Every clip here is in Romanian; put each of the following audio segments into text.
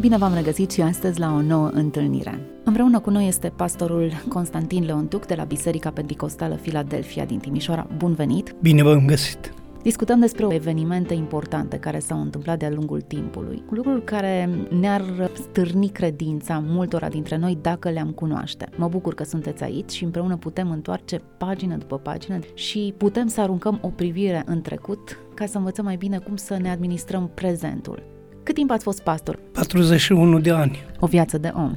Bine v-am regăsit și astăzi la o nouă întâlnire. Împreună cu noi este pastorul Constantin Leontuc de la Biserica Pentecostală Filadelfia din Timișoara. Bun venit! Bine v-am găsit! Discutăm despre evenimente importante care s-au întâmplat de-a lungul timpului, lucruri care ne-ar stârni credința multora dintre noi dacă le-am cunoaște. Mă bucur că sunteți aici și împreună putem întoarce pagină după pagină și putem să aruncăm o privire în trecut ca să învățăm mai bine cum să ne administrăm prezentul. Cât timp ați fost pastor? 41 de ani. O viață de om.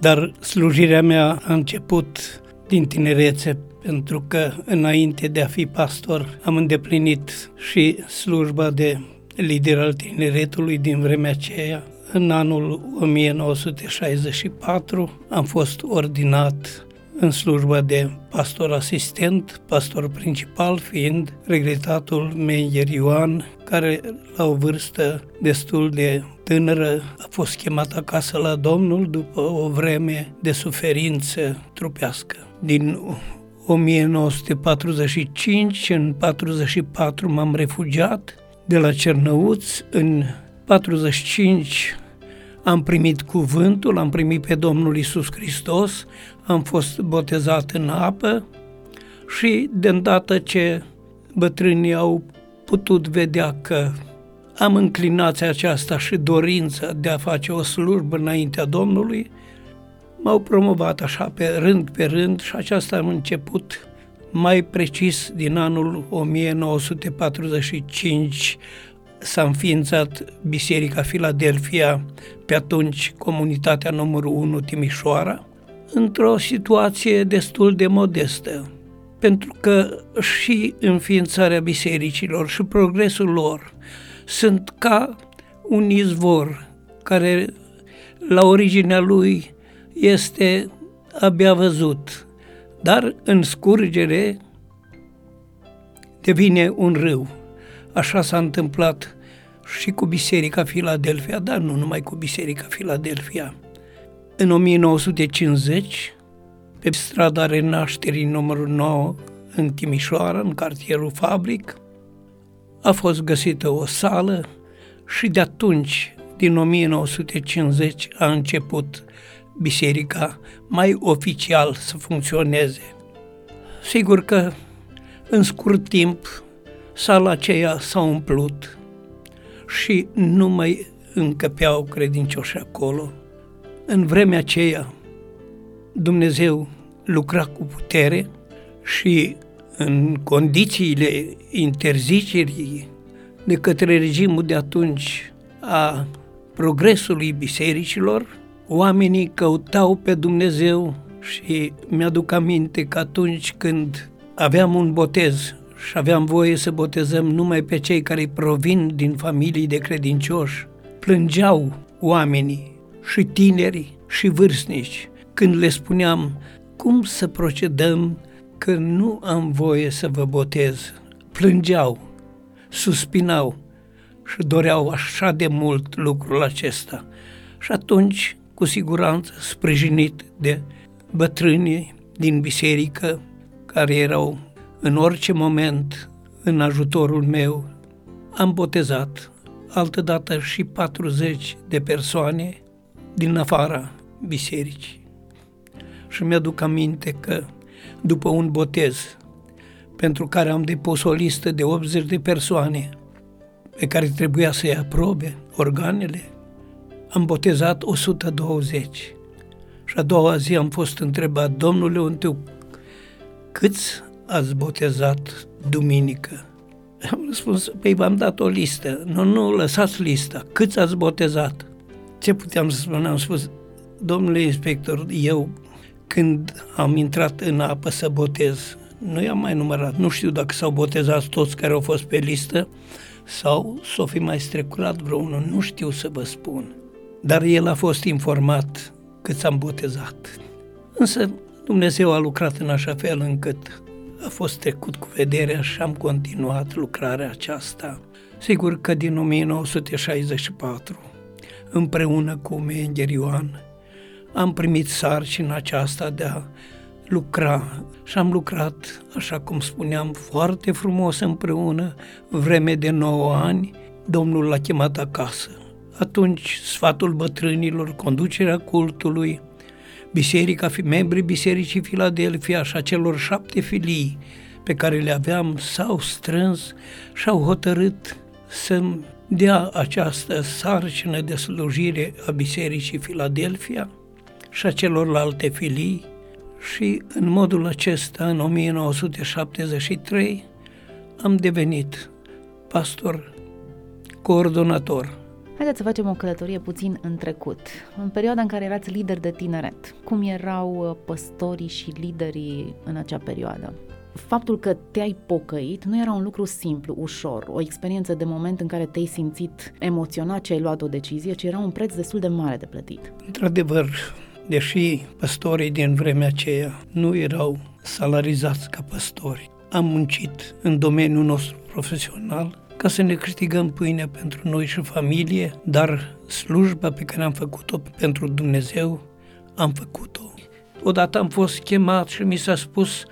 Dar slujirea mea a început din tinerețe, pentru că înainte de a fi pastor am îndeplinit și slujba de lider al tineretului din vremea aceea. În anul 1964 am fost ordinat în slujba de pastor asistent, pastor principal fiind regretatul Menger Ioan, care la o vârstă destul de tânără a fost chemat acasă la Domnul după o vreme de suferință trupească. Din 1945 în 44 m-am refugiat de la Cernăuț, în 45 am primit cuvântul, am primit pe Domnul Isus Hristos, am fost botezat în apă și de îndată ce bătrânii au putut vedea că am înclinația aceasta și dorința de a face o slujbă înaintea Domnului, m-au promovat așa pe rând pe rând și aceasta am început mai precis din anul 1945 s-a înființat Biserica Filadelfia, pe atunci comunitatea numărul 1 Timișoara, într-o situație destul de modestă, pentru că și înființarea bisericilor și progresul lor sunt ca un izvor care la originea lui este abia văzut, dar în scurgere devine un râu. Așa s-a întâmplat și cu Biserica Filadelfia, dar nu numai cu Biserica Filadelfia. În 1950, pe strada Renașterii numărul 9, în Timișoara, în cartierul Fabric, a fost găsită o sală și de atunci, din 1950, a început biserica mai oficial să funcționeze. Sigur că în scurt timp sala aceea s-a umplut și nu mai încăpeau credincioși acolo. În vremea aceea Dumnezeu lucra cu putere și în condițiile interzicerii de către regimul de atunci a progresului bisericilor, oamenii căutau pe Dumnezeu și mi-aduc aminte că atunci când aveam un botez și aveam voie să botezăm numai pe cei care provin din familii de credincioși, plângeau oamenii și tinerii și vârstnici când le spuneam cum să procedăm că nu am voie să vă botez. Plângeau, suspinau și doreau așa de mult lucrul acesta. Și atunci, cu siguranță, sprijinit de bătrânii din biserică, care erau în orice moment în ajutorul meu, am botezat altădată și 40 de persoane din afara bisericii. Și mi-aduc aminte că după un botez pentru care am depus o listă de 80 de persoane pe care trebuia să-i aprobe organele, am botezat 120. Și a doua zi am fost întrebat, domnule Untiu, câți ați botezat duminică? Am răspuns, păi v-am dat o listă. Nu, nu, lăsați lista. Câți ați botezat? Ce puteam să spun? Am spus, domnule inspector, eu când am intrat în apă să botez, nu i-am mai numărat. Nu știu dacă s-au botezat toți care au fost pe listă sau s-o fi mai strecurat vreunul. Nu știu să vă spun. Dar el a fost informat cât s-am botezat. Însă Dumnezeu a lucrat în așa fel încât a fost trecut cu vederea și am continuat lucrarea aceasta. Sigur că din 1964, împreună cu Menger Ioan, am primit sarcina aceasta de a lucra și am lucrat, așa cum spuneam, foarte frumos împreună, vreme de 9 ani, Domnul l-a chemat acasă. Atunci sfatul bătrânilor, conducerea cultului, biserica, membrii Bisericii Filadelfia și a celor șapte filii pe care le aveam s-au strâns și au hotărât să-mi dea această sarcină de slujire a Bisericii Filadelfia și a celorlalte filii și în modul acesta, în 1973, am devenit pastor coordonator. Haideți să facem o călătorie puțin în trecut, în perioada în care erați lider de tineret. Cum erau uh, păstorii și liderii în acea perioadă? Faptul că te-ai pocăit nu era un lucru simplu, ușor, o experiență de moment în care te-ai simțit emoționat ce ai luat o decizie, ci era un preț destul de mare de plătit. Într-adevăr, deși păstorii din vremea aceea nu erau salarizați ca păstori, am muncit în domeniul nostru profesional ca să ne câștigăm pâinea pentru noi și familie, dar slujba pe care am făcut-o pentru Dumnezeu, am făcut-o. Odată am fost chemat și mi s-a spus,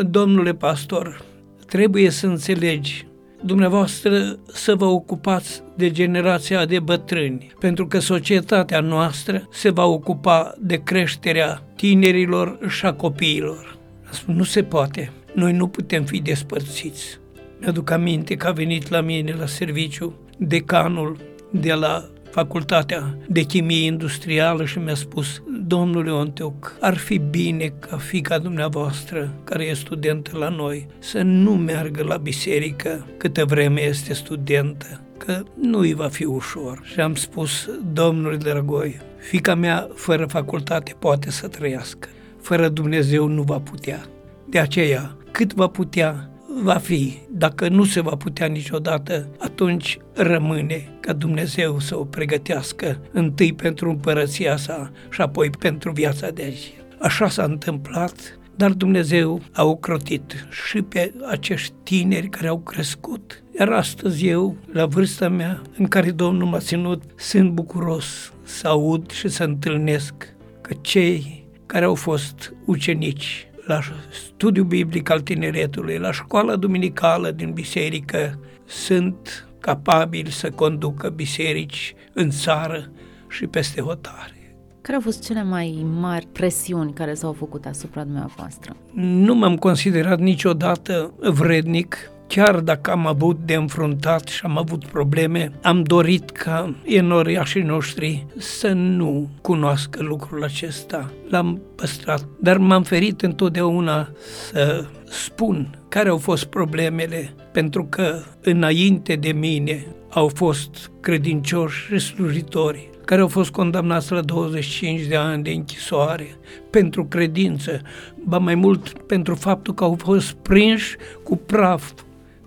domnule pastor, trebuie să înțelegi, dumneavoastră să vă ocupați de generația de bătrâni, pentru că societatea noastră se va ocupa de creșterea tinerilor și a copiilor. Spus, nu se poate, noi nu putem fi despărțiți. Mi-aduc aminte că a venit la mine la serviciu decanul de la facultatea de chimie industrială și mi-a spus, domnule Onteuc, ar fi bine ca fica dumneavoastră, care e studentă la noi, să nu meargă la biserică câtă vreme este studentă, că nu îi va fi ușor. Și am spus, domnule dragoi, fica mea fără facultate poate să trăiască, fără Dumnezeu nu va putea. De aceea, cât va putea, va fi. Dacă nu se va putea niciodată, atunci rămâne ca Dumnezeu să o pregătească întâi pentru împărăția sa și apoi pentru viața de aici. Așa s-a întâmplat, dar Dumnezeu a ocrotit și pe acești tineri care au crescut. Iar astăzi eu, la vârsta mea, în care Domnul m-a ținut, sunt bucuros să aud și să întâlnesc că cei care au fost ucenici la studiu biblic al tineretului, la școala duminicală din biserică, sunt capabili să conducă biserici în țară și peste hotare. Care au fost cele mai mari presiuni care s-au făcut asupra dumneavoastră? Nu m-am considerat niciodată vrednic chiar dacă am avut de înfruntat și am avut probleme, am dorit ca enoriașii noștri să nu cunoască lucrul acesta. L-am păstrat, dar m-am ferit întotdeauna să spun care au fost problemele, pentru că înainte de mine au fost credincioși și slujitori care au fost condamnați la 25 de ani de închisoare pentru credință, ba mai mult pentru faptul că au fost prinși cu praf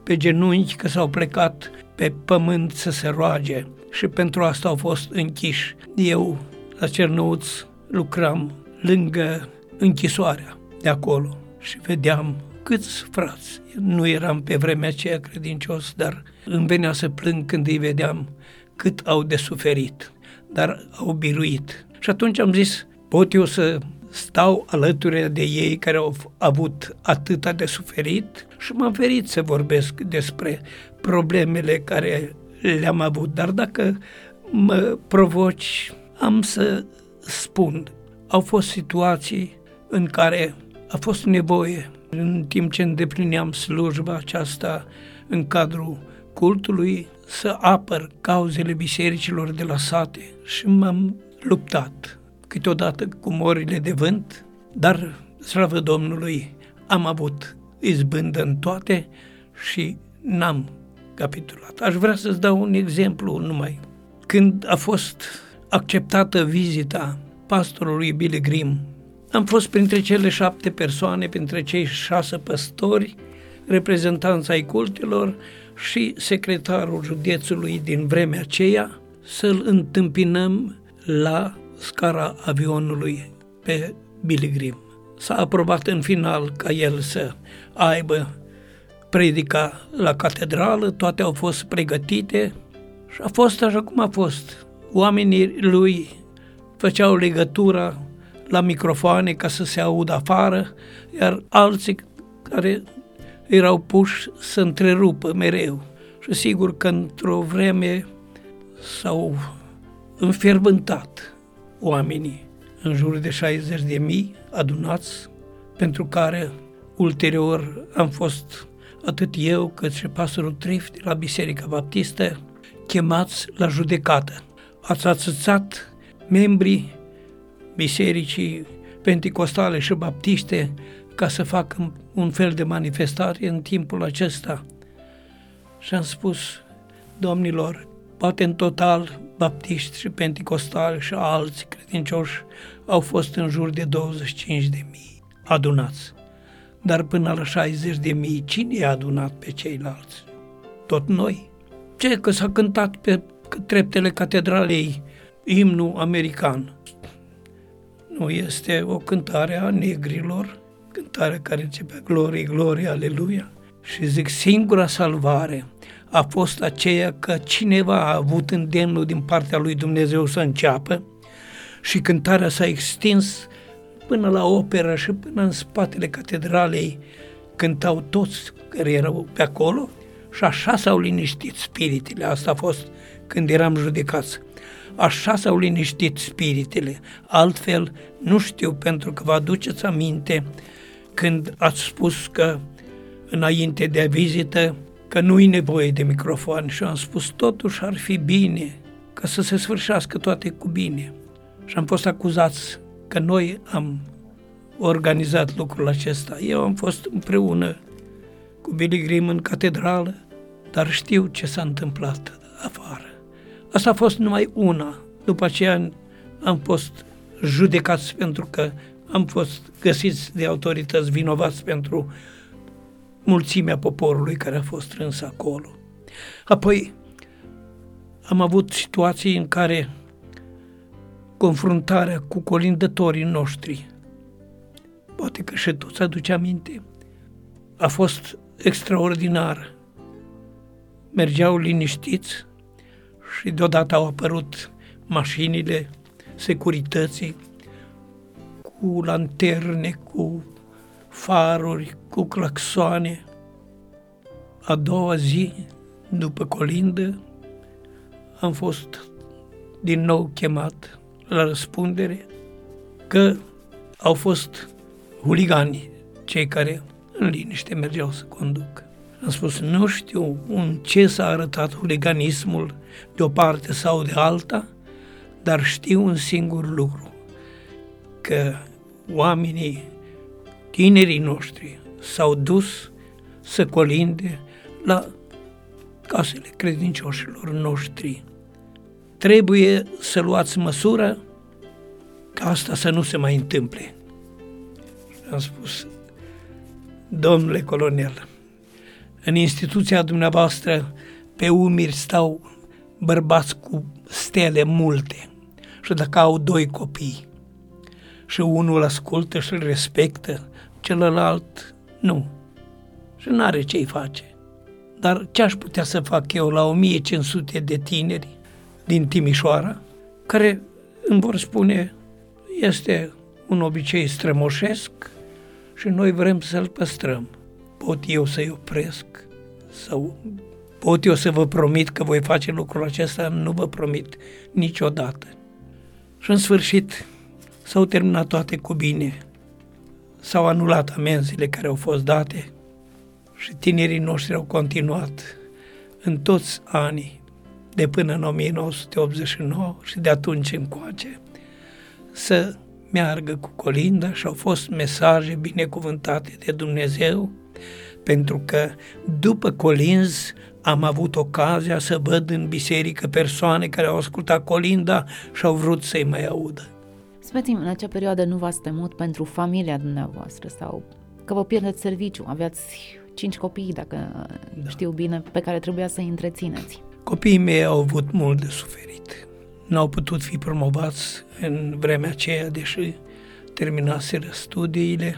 pe genunchi că s-au plecat pe pământ să se roage și pentru asta au fost închiși. Eu, la Cernăuț, lucram lângă închisoarea de acolo și vedeam câți frați. Nu eram pe vremea aceea credincios, dar îmi venea să plâng când îi vedeam cât au de suferit, dar au biruit. Și atunci am zis, pot eu să stau alături de ei care au avut atâta de suferit și m-am ferit să vorbesc despre problemele care le-am avut. Dar dacă mă provoci, am să spun, au fost situații în care a fost nevoie, în timp ce îndeplineam slujba aceasta în cadrul cultului, să apăr cauzele bisericilor de la sate și m-am luptat câteodată cu morile de vânt, dar, slavă Domnului, am avut izbândă în toate și n-am capitulat. Aș vrea să-ți dau un exemplu numai. Când a fost acceptată vizita pastorului Billy Grimm, am fost printre cele șapte persoane, printre cei șase păstori, reprezentanța ai cultelor și secretarul județului din vremea aceea, să-l întâmpinăm la scara avionului pe Billy Grimm. S-a aprobat în final ca el să aibă predica la catedrală, toate au fost pregătite și a fost așa cum a fost. Oamenii lui făceau legătura la microfoane ca să se audă afară, iar alții care erau puși să întrerupă mereu. Și sigur că într-o vreme s-au înfierbântat oamenii în jur de 60 de mii adunați, pentru care ulterior am fost atât eu cât și pastorul Trif de la Biserica Baptistă chemați la judecată. Ați atâțat membrii bisericii penticostale și baptiste ca să facă un fel de manifestare în timpul acesta. Și am spus, domnilor, poate în total baptiști și penticostali și alți credincioși au fost în jur de 25 de mii adunați. Dar până la 60 de mii, cine i-a adunat pe ceilalți? Tot noi. Ce că s-a cântat pe treptele catedralei imnul american. Nu este o cântare a negrilor, cântarea care începe glorie, glorie, aleluia. Și zic, singura salvare a fost aceea că cineva a avut îndemnul din partea lui Dumnezeu să înceapă și cântarea s-a extins până la operă și până în spatele catedralei cântau toți care erau pe acolo și așa s-au liniștit spiritele. Asta a fost când eram judecați. Așa s-au liniștit spiritele. Altfel, nu știu, pentru că vă aduceți aminte când ați spus că înainte de vizită că nu-i nevoie de microfon și am spus totuși ar fi bine ca să se sfârșească toate cu bine. Și am fost acuzați că noi am organizat lucrul acesta. Eu am fost împreună cu Billy Grimm în catedrală, dar știu ce s-a întâmplat afară. Asta a fost numai una. După aceea am fost judecați pentru că am fost găsiți de autorități vinovați pentru mulțimea poporului care a fost strâns acolo. Apoi am avut situații în care confruntarea cu colindătorii noștri, poate că și tu ți-aduce aminte, a fost extraordinar. Mergeau liniștiți și deodată au apărut mașinile securității cu lanterne, cu faruri, cu claxoane. A doua zi, după colindă, am fost din nou chemat la răspundere că au fost huligani cei care în liniște mergeau să conducă. Am spus, nu știu în ce s-a arătat huliganismul de o parte sau de alta, dar știu un singur lucru, că oamenii, tinerii noștri, s-au dus să colinde la casele credincioșilor noștri. Trebuie să luați măsură ca asta să nu se mai întâmple. Am spus, domnule colonel, în instituția dumneavoastră pe umiri stau bărbați cu stele multe și dacă au doi copii și unul ascultă și îl respectă, celălalt nu. Și nu are ce-i face. Dar ce aș putea să fac eu la 1500 de tineri din Timișoara, care îmi vor spune este un obicei strămoșesc și noi vrem să-l păstrăm. Pot eu să-i opresc sau pot eu să vă promit că voi face lucrul acesta? Nu vă promit niciodată. Și în sfârșit s-au terminat toate cu bine. S-au anulat amenziile care au fost date și tinerii noștri au continuat în toți anii de până în 1989 și de atunci încoace să meargă cu colinda și au fost mesaje binecuvântate de Dumnezeu pentru că după colinzi am avut ocazia să văd în biserică persoane care au ascultat colinda și au vrut să-i mai audă. Spuneți-mi, în acea perioadă nu v-ați temut pentru familia dumneavoastră sau că vă pierdeți serviciu, aveați cinci copii, dacă da. știu bine, pe care trebuia să-i întrețineți. Copiii mei au avut mult de suferit. N-au putut fi promovați în vremea aceea, deși terminaseră studiile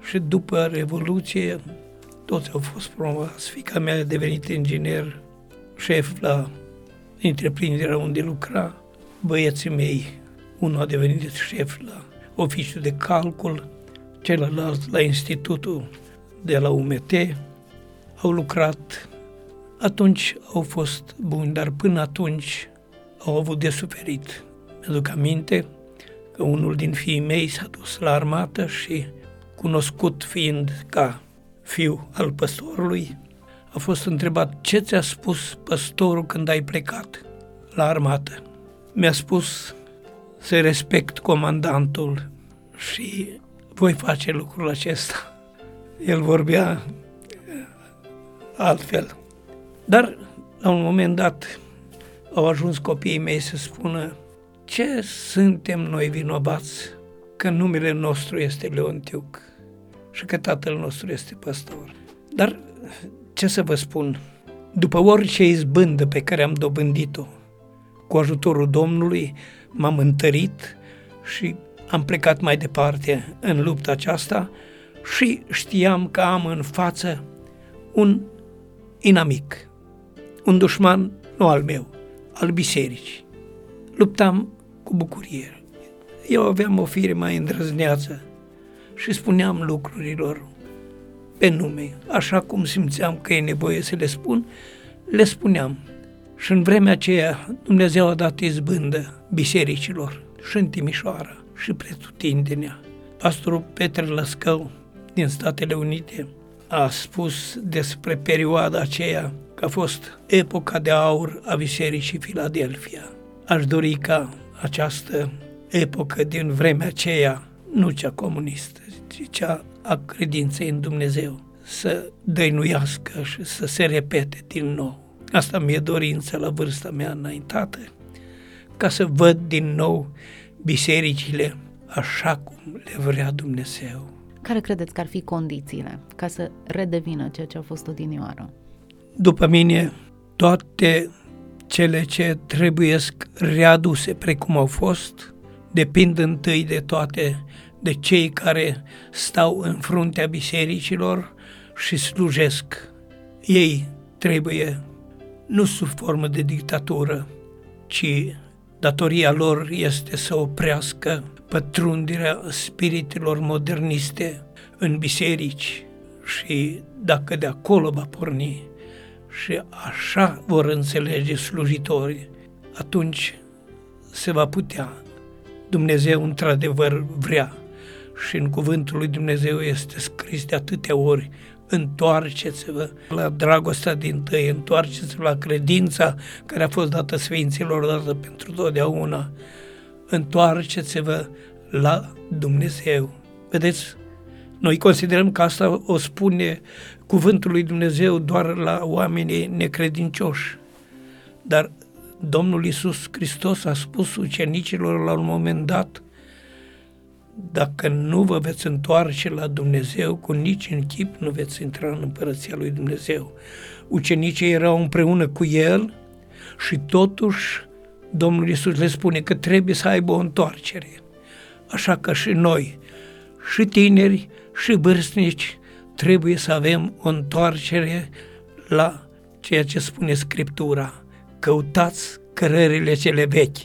și după Revoluție toți au fost promovați. Fica mea a devenit inginer, șef la întreprinderea unde lucra. Băieții mei, unul a devenit șef la oficiul de calcul, celălalt la institutul de la UMT. Au lucrat, atunci au fost buni, dar până atunci au avut de suferit. Mi-aduc aminte că unul din fiii mei s-a dus la armată și, cunoscut fiind ca fiu al păstorului, a fost întrebat ce ți-a spus păstorul când ai plecat la armată. Mi-a spus să respect comandantul și voi face lucrul acesta. El vorbea altfel. Dar, la un moment dat, au ajuns copiii mei să spună ce suntem noi vinovați că numele nostru este Leontiuc și că tatăl nostru este păstor. Dar, ce să vă spun, după orice izbândă pe care am dobândit-o, cu ajutorul Domnului, m-am întărit și am plecat mai departe în lupta aceasta și știam că am în față un inamic, un dușman nu al meu, al bisericii. Luptam cu bucurie. Eu aveam o fire mai îndrăzneață și spuneam lucrurilor pe nume, așa cum simțeam că e nevoie să le spun, le spuneam. Și în vremea aceea Dumnezeu a dat izbândă bisericilor și în Timișoara și pretutindenea. Pastorul Petre Lăscău din Statele Unite a spus despre perioada aceea că a fost epoca de aur a Bisericii Filadelfia. Aș dori ca această epocă din vremea aceea, nu cea comunistă, ci cea a credinței în Dumnezeu, să dăinuiască și să se repete din nou. Asta mi-e dorința la vârsta mea înaintată, ca să văd din nou bisericile așa cum le vrea Dumnezeu. Care credeți că ar fi condițiile ca să redevină ceea ce a fost odinioară? După mine, toate cele ce trebuie readuse precum au fost, depind întâi de toate de cei care stau în fruntea bisericilor și slujesc. Ei trebuie, nu sub formă de dictatură, ci datoria lor este să oprească pătrundirea spiritelor moderniste în biserici și dacă de acolo va porni și așa vor înțelege slujitorii, atunci se va putea. Dumnezeu într-adevăr vrea și în cuvântul lui Dumnezeu este scris de atâtea ori întoarceți-vă la dragostea din tăi, întoarceți-vă la credința care a fost dată Sfinților, dată pentru totdeauna, întoarceți-vă la Dumnezeu. Vedeți, noi considerăm că asta o spune cuvântul lui Dumnezeu doar la oamenii necredincioși. Dar Domnul Isus Hristos a spus ucenicilor la un moment dat, dacă nu vă veți întoarce la Dumnezeu, cu nici în chip nu veți intra în împărăția lui Dumnezeu. Ucenicii erau împreună cu El și totuși Domnul Isus le spune că trebuie să aibă o întoarcere. Așa că și noi, și tineri, și vârstnici, trebuie să avem o întoarcere la ceea ce spune Scriptura. Căutați cărările cele vechi,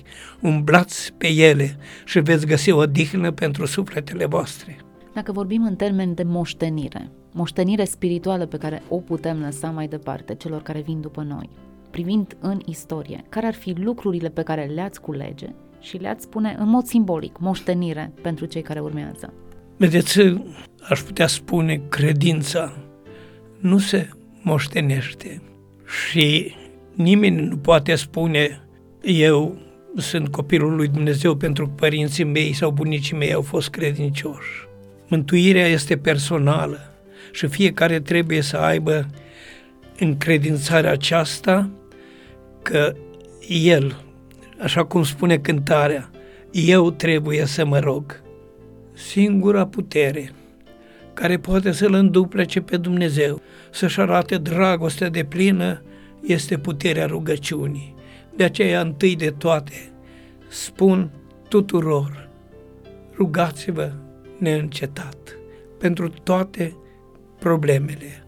umblați pe ele și veți găsi o dihnă pentru sufletele voastre. Dacă vorbim în termeni de moștenire, moștenire spirituală pe care o putem lăsa mai departe celor care vin după noi, privind în istorie, care ar fi lucrurile pe care le-ați culege și le-ați spune în mod simbolic, moștenire pentru cei care urmează? Vedeți, aș putea spune, credința nu se moștenește și nimeni nu poate spune eu sunt copilul lui Dumnezeu pentru că părinții mei sau bunicii mei au fost credincioși. Mântuirea este personală și fiecare trebuie să aibă încredințarea aceasta că el, așa cum spune cântarea, eu trebuie să mă rog. Singura putere care poate să-L înduplece pe Dumnezeu, să-și arate dragostea de plină, este puterea rugăciunii. De aceea, întâi de toate, spun tuturor, rugați-vă neîncetat pentru toate problemele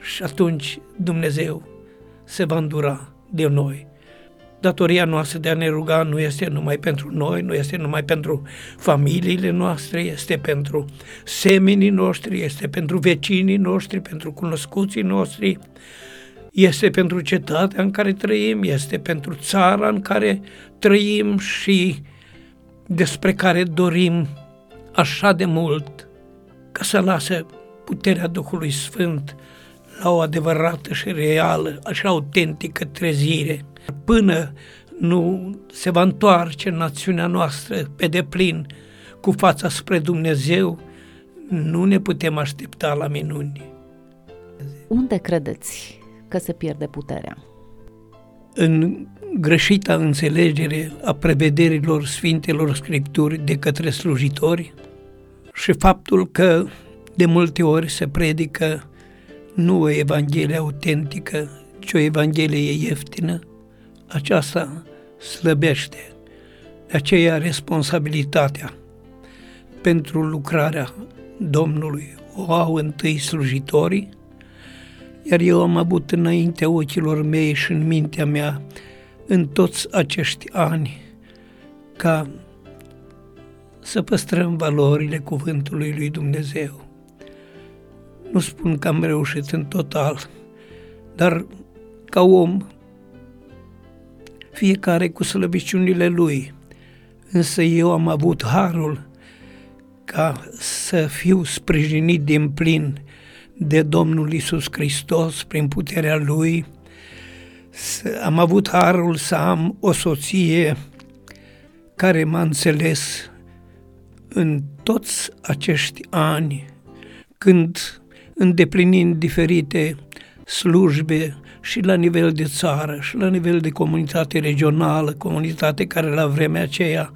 și atunci Dumnezeu se va îndura de noi datoria noastră de a ne ruga nu este numai pentru noi, nu este numai pentru familiile noastre, este pentru semenii noștri, este pentru vecinii noștri, pentru cunoscuții noștri, este pentru cetatea în care trăim, este pentru țara în care trăim și despre care dorim așa de mult ca să lase puterea Duhului Sfânt la o adevărată și reală, așa autentică trezire, până nu se va întoarce națiunea noastră pe deplin cu fața spre Dumnezeu, nu ne putem aștepta la minuni. Unde credeți că se pierde puterea? În greșita înțelegere a prevederilor Sfintelor Scripturi de către slujitori și faptul că de multe ori se predică nu o Evanghelie autentică, ci o Evanghelie ieftină, aceasta slăbește. De aceea responsabilitatea pentru lucrarea Domnului o au întâi slujitorii, iar eu am avut înainte ochilor mei și în mintea mea în toți acești ani ca să păstrăm valorile cuvântului lui Dumnezeu. Nu spun că am reușit în total, dar ca om, fiecare cu slăbiciunile lui, însă eu am avut harul ca să fiu sprijinit din plin de Domnul Isus Hristos prin puterea Lui. Am avut harul să am o soție care m-a înțeles în toți acești ani, când îndeplinind diferite slujbe și la nivel de țară și la nivel de comunitate regională, comunitate care la vremea aceea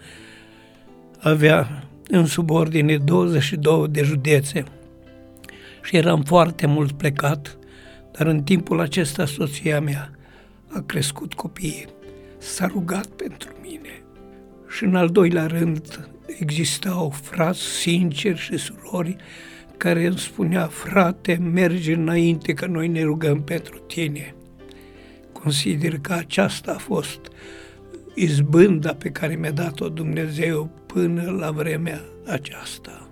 avea în subordine 22 de județe și eram foarte mult plecat, dar în timpul acesta soția mea a crescut copiii, s-a rugat pentru mine și în al doilea rând existau frați sinceri și surori care îmi spunea, frate, merge înainte că noi ne rugăm pentru tine. Consider că aceasta a fost izbânda pe care mi-a dat-o Dumnezeu până la vremea aceasta.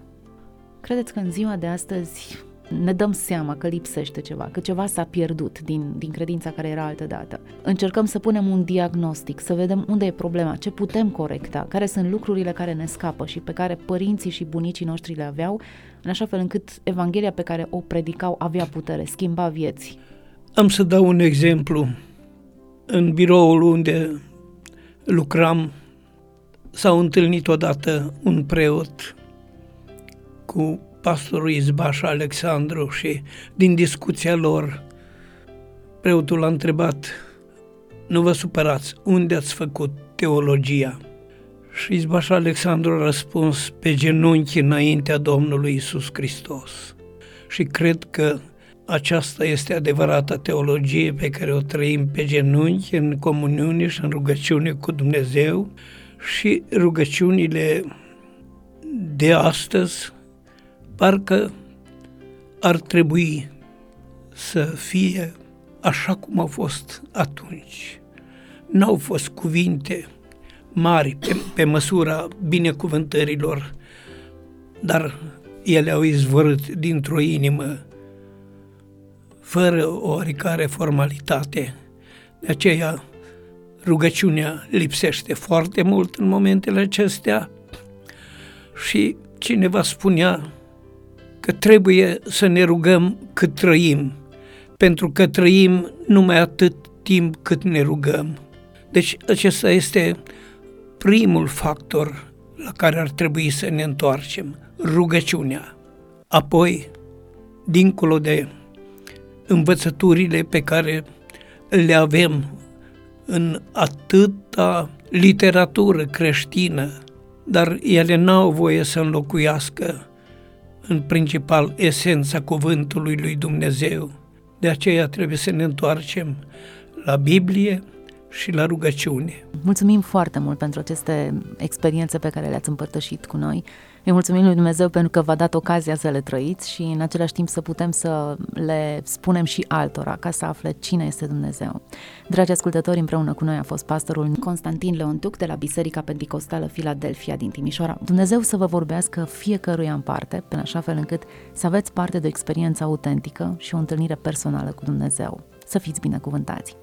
Credeți că în ziua de astăzi ne dăm seama că lipsește ceva, că ceva s-a pierdut din, din credința care era altă dată. Încercăm să punem un diagnostic, să vedem unde e problema, ce putem corecta, care sunt lucrurile care ne scapă și pe care părinții și bunicii noștri le aveau, în așa fel încât Evanghelia pe care o predicau avea putere, schimba vieți. Am să dau un exemplu. În biroul unde lucram, s-au întâlnit odată un preot cu pastorul Izbaș Alexandru și din discuția lor preotul l-a întrebat nu vă supărați, unde ați făcut teologia? Și Izbaș Alexandru a răspuns pe genunchi înaintea Domnului Isus Hristos. Și cred că aceasta este adevărata teologie pe care o trăim pe genunchi în comuniune și în rugăciune cu Dumnezeu și rugăciunile de astăzi parcă ar trebui să fie așa cum au fost atunci. N-au fost cuvinte mari pe, pe măsura binecuvântărilor, dar ele au izvorât dintr-o inimă fără o oricare formalitate. De aceea rugăciunea lipsește foarte mult în momentele acestea și cineva spunea că trebuie să ne rugăm cât trăim, pentru că trăim numai atât timp cât ne rugăm. Deci acesta este primul factor la care ar trebui să ne întoarcem, rugăciunea. Apoi, dincolo de învățăturile pe care le avem în atâta literatură creștină, dar ele n-au voie să înlocuiască în principal esența cuvântului lui Dumnezeu. De aceea trebuie să ne întoarcem la Biblie și la rugăciune. Mulțumim foarte mult pentru aceste experiențe pe care le-ați împărtășit cu noi. Îi mulțumim lui Dumnezeu pentru că v-a dat ocazia să le trăiți și în același timp să putem să le spunem și altora ca să afle cine este Dumnezeu. Dragi ascultători, împreună cu noi a fost pastorul Constantin Leontuc de la Biserica Pentecostală Filadelfia din Timișoara. Dumnezeu să vă vorbească fiecăruia în parte, în așa fel încât să aveți parte de o experiență autentică și o întâlnire personală cu Dumnezeu. Să fiți binecuvântați!